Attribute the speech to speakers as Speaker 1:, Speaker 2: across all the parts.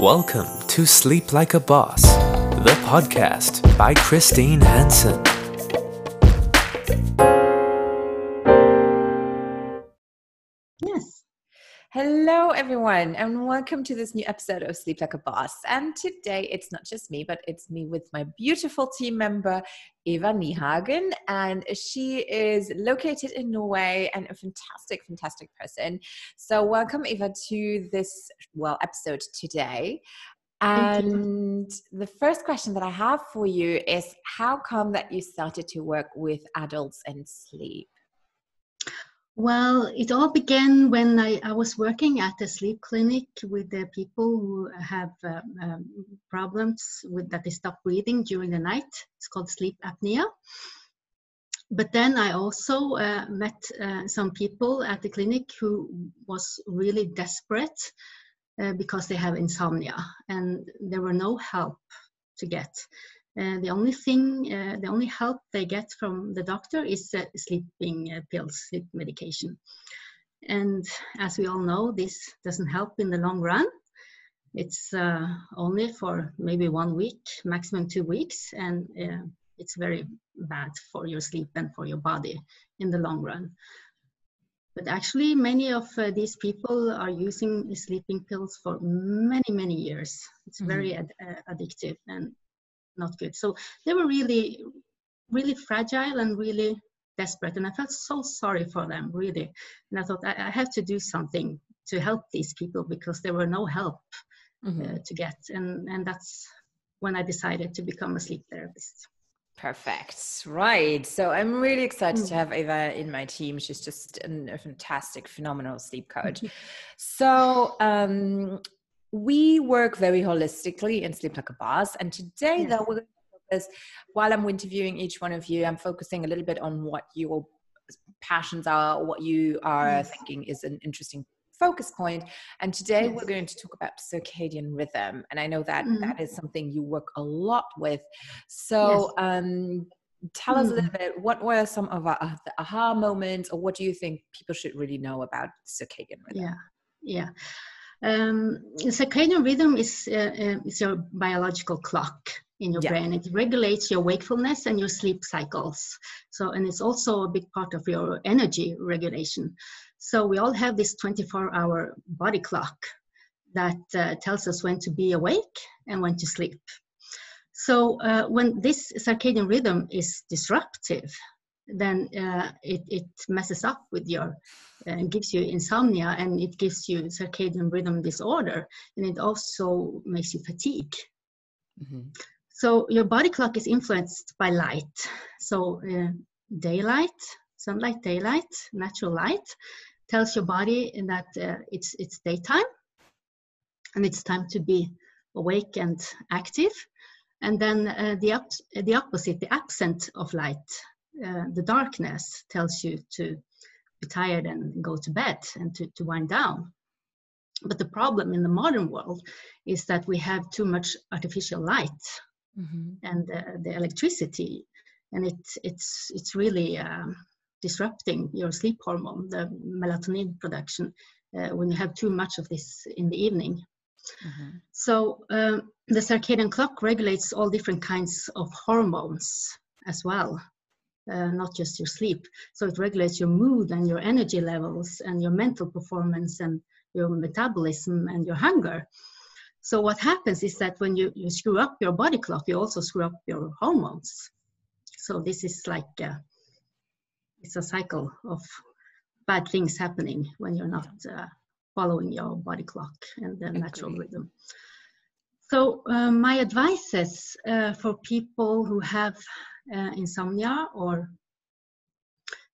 Speaker 1: Welcome to Sleep Like a Boss, the podcast by Christine Hansen.
Speaker 2: Hello, everyone, and welcome to this new episode of Sleep Like a Boss. And today it's not just me, but it's me with my beautiful team member, Eva Niehagen. And she is located in Norway and a fantastic, fantastic person. So, welcome, Eva, to this, well, episode today. And the first question that I have for you is How come that you started to work with adults and sleep?
Speaker 3: Well, it all began when I, I was working at a sleep clinic with the people who have uh, um, problems with that they stop breathing during the night. It's called sleep apnea. But then I also uh, met uh, some people at the clinic who was really desperate uh, because they have insomnia and there were no help to get. Uh, the only thing, uh, the only help they get from the doctor is uh, sleeping uh, pills, sleep medication. And as we all know, this doesn't help in the long run. It's uh, only for maybe one week, maximum two weeks, and uh, it's very bad for your sleep and for your body in the long run. But actually, many of these people are using sleeping pills for many, many years. It's mm-hmm. very ad- addictive and not good. So they were really, really fragile and really desperate. And I felt so sorry for them, really. And I thought I, I have to do something to help these people because there were no help mm-hmm. uh, to get. And, and that's when I decided to become a sleep therapist.
Speaker 2: Perfect. Right. So I'm really excited mm. to have Eva in my team. She's just an, a fantastic, phenomenal sleep coach. so um, we work very holistically in Sleep Like a Boss. And today, yes. though, we're going to focus, while I'm interviewing each one of you, I'm focusing a little bit on what your passions are, what you are yes. thinking is an interesting focus point. And today yes. we're going to talk about circadian rhythm. And I know that, mm-hmm. that is something you work a lot with. So, um, tell us a little mm-hmm. bit what were some of our, uh, the aha moments or what do you think people should really know about circadian rhythm
Speaker 3: yeah yeah um, circadian rhythm is, uh, uh, is your biological clock in your yeah. brain. It regulates your wakefulness and your sleep cycles. So, and it's also a big part of your energy regulation. So we all have this 24-hour body clock that uh, tells us when to be awake and when to sleep. So uh, when this circadian rhythm is disruptive, then uh, it, it messes up with your uh, gives you insomnia and it gives you circadian rhythm disorder and it also makes you fatigue. Mm-hmm. so your body clock is influenced by light. So uh, daylight sunlight daylight natural light tells your body that uh, it's it's daytime and it's time to be awake and active. And then uh, the, up, the opposite the absence of light uh, the darkness tells you to be tired and go to bed and to, to wind down. But the problem in the modern world is that we have too much artificial light mm-hmm. and uh, the electricity, and it, it's it's really um, disrupting your sleep hormone, the melatonin production, uh, when you have too much of this in the evening. Mm-hmm. So um, the circadian clock regulates all different kinds of hormones as well uh, not just your sleep. So it regulates your mood and your energy levels and your mental performance and your metabolism and your hunger. So what happens is that when you, you screw up your body clock, you also screw up your hormones. So this is like a, uh, it's a cycle of bad things happening when you're not uh, following your body clock and the natural rhythm. So uh, my advice is uh, for people who have uh, insomnia or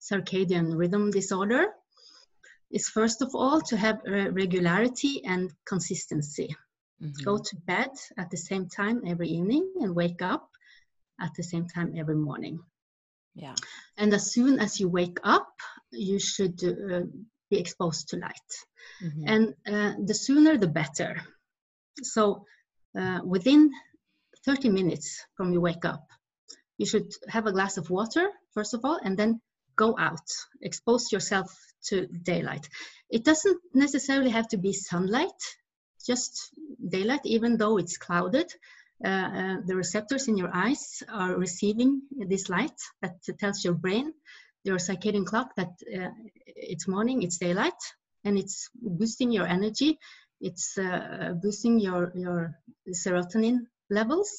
Speaker 3: circadian rhythm disorder is first of all to have regularity and consistency. Mm-hmm. Go to bed at the same time every evening and wake up at the same time every morning.
Speaker 2: Yeah.
Speaker 3: And as soon as you wake up, you should uh, be exposed to light. Mm-hmm. And uh, the sooner the better. So uh, within 30 minutes from you wake up, you should have a glass of water, first of all, and then go out, expose yourself to daylight. It doesn't necessarily have to be sunlight just daylight, even though it's clouded. Uh, uh, the receptors in your eyes are receiving this light that tells your brain, your circadian clock, that uh, it's morning, it's daylight, and it's boosting your energy. It's uh, boosting your your serotonin levels,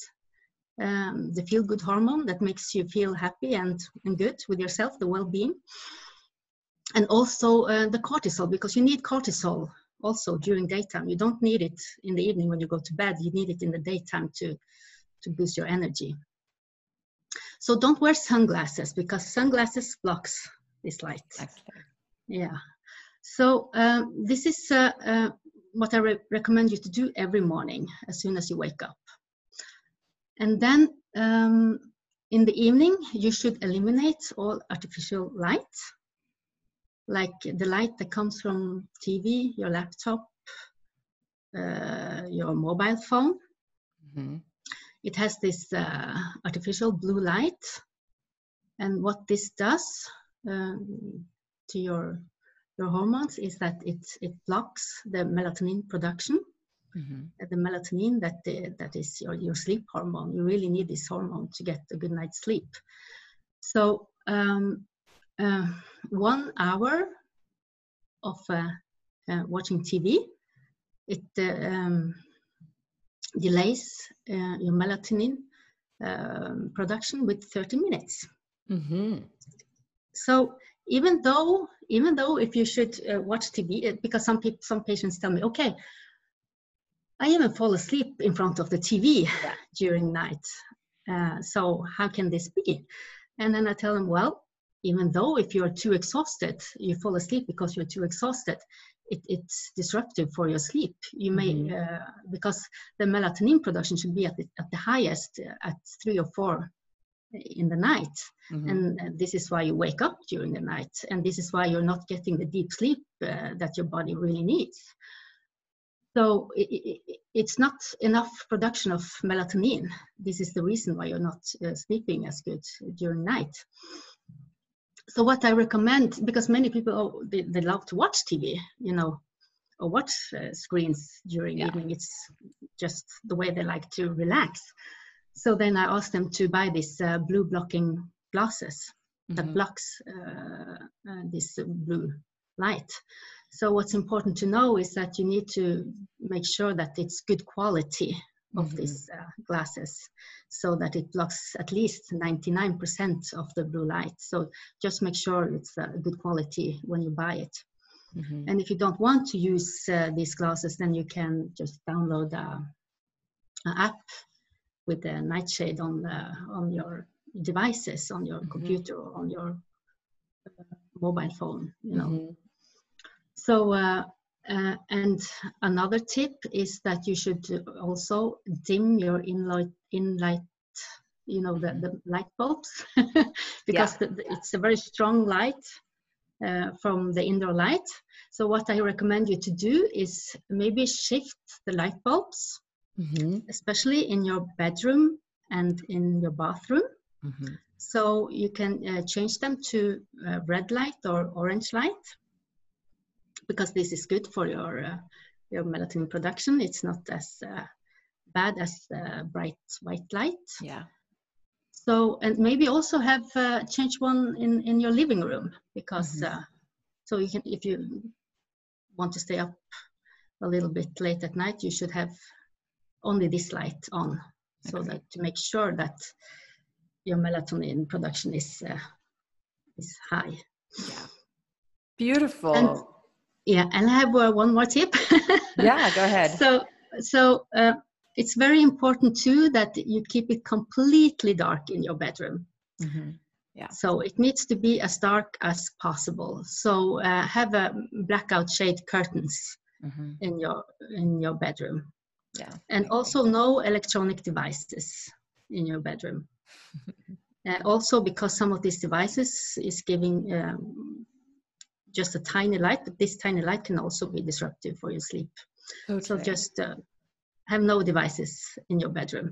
Speaker 3: um, the feel good hormone that makes you feel happy and, and good with yourself, the well being. And also uh, the cortisol, because you need cortisol also during daytime. You don't need it in the evening when you go to bed, you need it in the daytime to, to boost your energy. So don't wear sunglasses because sunglasses blocks this light. Okay. Yeah. So um, this is uh, uh, what I re recommend you to do every morning as soon as you wake up. And then um, in the evening, you should eliminate all artificial light, like the light that comes from TV, your laptop, uh, your mobile phone. Mm-hmm. It has this uh, artificial blue light. And what this does um, to your your hormones is that it, it blocks the melatonin production mm-hmm. the melatonin that uh, that is your, your sleep hormone you really need this hormone to get a good night's sleep so um, uh, one hour of uh, uh watching tv it uh, um, delays uh, your melatonin um, production with 30 minutes mm-hmm. so even though even though if you should watch tv because some people some patients tell me okay I even fall asleep in front of the TV yeah. during night. Uh, so how can this be? And then I tell them, well, even though if you're too exhausted, you fall asleep because you're too exhausted, it, it's disruptive for your sleep. You may, mm-hmm. uh, because the melatonin production should be at the, at the highest uh, at three or four in the night. Mm-hmm. And uh, this is why you wake up during the night. And this is why you're not getting the deep sleep uh, that your body really needs. So it, it, it's not enough production of melatonin. This is the reason why you're not uh, sleeping as good during night. So what I recommend, because many people oh, they, they love to watch TV, you know, or watch uh, screens during yeah. evening. It's just the way they like to relax. So then I asked them to buy these uh, blue blocking glasses mm-hmm. that blocks uh, uh, this blue light. So what's important to know is that you need to make sure that it's good quality of mm-hmm. these uh, glasses so that it blocks at least 99% of the blue light. So just make sure it's uh, good quality when you buy it. Mm-hmm. And if you don't want to use uh, these glasses, then you can just download an app with a nightshade on uh, on your devices, on your mm-hmm. computer, or on your uh, mobile phone. You know, mm-hmm. So, uh, uh, and another tip is that you should also dim your inlight, inlight you know, the, the light bulbs, because yeah. the, it's a very strong light uh, from the indoor light. So what I recommend you to do is maybe shift the light bulbs, mm-hmm. especially in your bedroom and in your bathroom. Mm-hmm. So you can uh, change them to uh, red light or orange light because this is good for your uh, your melatonin production. It's not as uh, bad as uh, bright white light.
Speaker 2: Yeah.
Speaker 3: So and maybe also have uh, change one in in your living room because mm-hmm. Uh, so you can if you want to stay up a little bit late at night, you should have only this light on, okay. so that to make sure that your melatonin production is uh, is high.
Speaker 2: Yeah. Beautiful.
Speaker 3: And, yeah and i have uh, one more tip.
Speaker 2: Yeah go ahead.
Speaker 3: So so uh, it's very important too that you keep it completely dark in your bedroom. Mm-hmm. yeah. So it needs to be as dark as possible. So uh, have a blackout shade curtains mm-hmm. in your in your bedroom.
Speaker 2: Yeah.
Speaker 3: And also no electronic devices in your bedroom. Uh, also because some of these devices is giving um, just a tiny light, but this tiny light can also be disruptive for your sleep. Okay. So just uh, have no devices in your bedroom.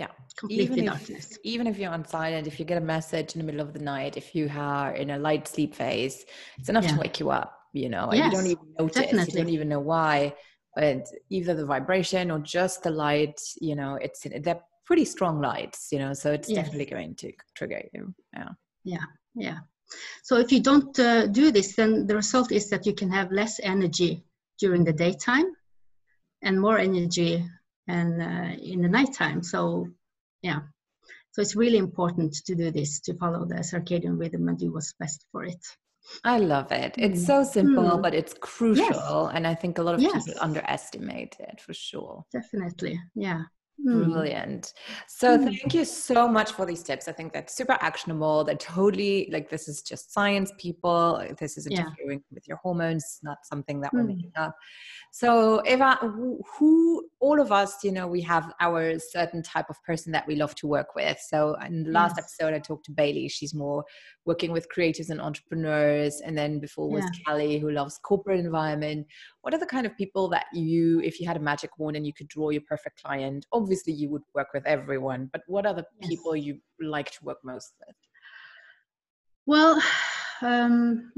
Speaker 2: Yeah.
Speaker 3: Completely
Speaker 2: even
Speaker 3: darkness.
Speaker 2: If, even if you're on silent, if you get a message in the middle of the night, if you are in a light sleep phase, it's enough yeah. to wake you up, you know, yes, you don't even notice, definitely. you don't even know why. but either the vibration or just the light, you know, it's they're pretty strong lights, you know, so it's yes. definitely going to trigger you. Yeah.
Speaker 3: Yeah. Yeah. So if you don't uh, do this, then the result is that you can have less energy during the daytime and more energy and uh, in the nighttime. So yeah, so it's really important to do this to follow the circadian rhythm and do what's best for it.
Speaker 2: I love it. It's mm. so simple, mm. but it's crucial. Yes. And I think a lot of yes. people underestimate it for sure.
Speaker 3: Definitely. Yeah.
Speaker 2: Mm. Brilliant. So mm. thank you so much for these tips. I think that's super actionable. That totally like this is just science, people. This is interfering yeah. with your hormones, not something that we're mm. making up. So Eva, who all of us, you know, we have our certain type of person that we love to work with. So in the last yes. episode, I talked to Bailey. She's more working with creators and entrepreneurs, and then before was yeah. Kelly, who loves corporate environment. What are the kind of people that you, if you had a magic wand and you could draw your perfect client, obviously you would work with everyone, but what are the yes. people you like to work most with?
Speaker 3: Well, um,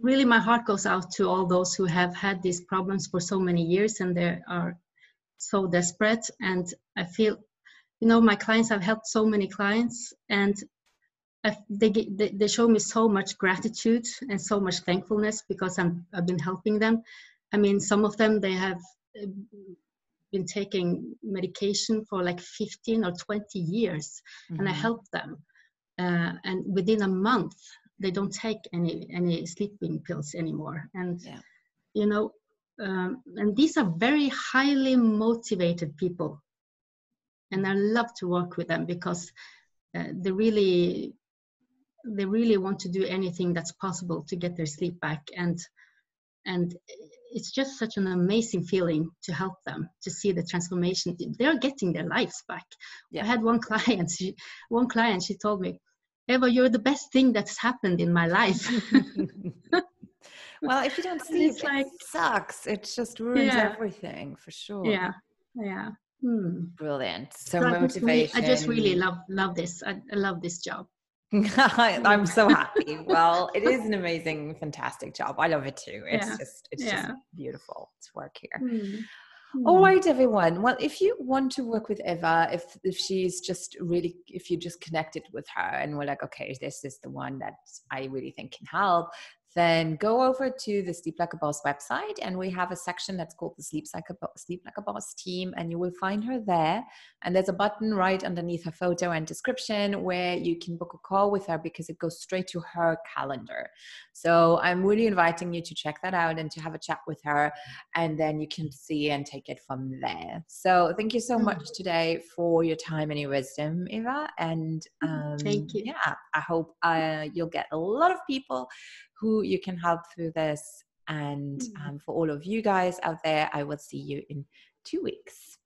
Speaker 3: really my heart goes out to all those who have had these problems for so many years and they are so desperate and i feel you know my clients i've helped so many clients and I, they, they, they show me so much gratitude and so much thankfulness because I'm, i've been helping them i mean some of them they have uh, been taking medication for like 15 or 20 years mm-hmm. and i mm-hmm. help them uh, and within a month they don't take any any sleeping pills anymore and yeah. you know um, and these are very highly motivated people and i love to work with them because uh, they really they really want to do anything that's possible to get their sleep back and and it's just such an amazing feeling to help them to see the transformation they're getting their lives back yeah. i had one client she, one client she told me Eva, you're the best thing that's happened in my life.
Speaker 2: well, if you don't see it, like, it sucks. It just ruins yeah. everything for sure.
Speaker 3: Yeah, yeah. Hmm.
Speaker 2: Brilliant. So, so motivation.
Speaker 3: I just really love love this. I, I love this job.
Speaker 2: I'm so happy. well, it is an amazing, fantastic job. I love it too. It's yeah. just it's yeah. just beautiful to work here. Hmm. All hmm. everyone. Well, if you want to work with Eva, if if she's just really, if you just connected with her and we're like, okay, this is the one that I really think can help, then go over to the Sleep Like a Boss website and we have a section that's called the Sleep Like a, Bo- Sleep like a Boss team and you will find her there. And there's a button right underneath her photo and description where you can book a call with her because it goes straight to her calendar. So I'm really inviting you to check that out and to have a chat with her and then you can see and take it from there. So thank you so much mm. today for your time and your wisdom, Eva. And
Speaker 3: um, thank you.
Speaker 2: Yeah, I hope uh, you'll get a lot of people who you can help through this. And mm. um, for all of you guys out there, I will see you in two weeks.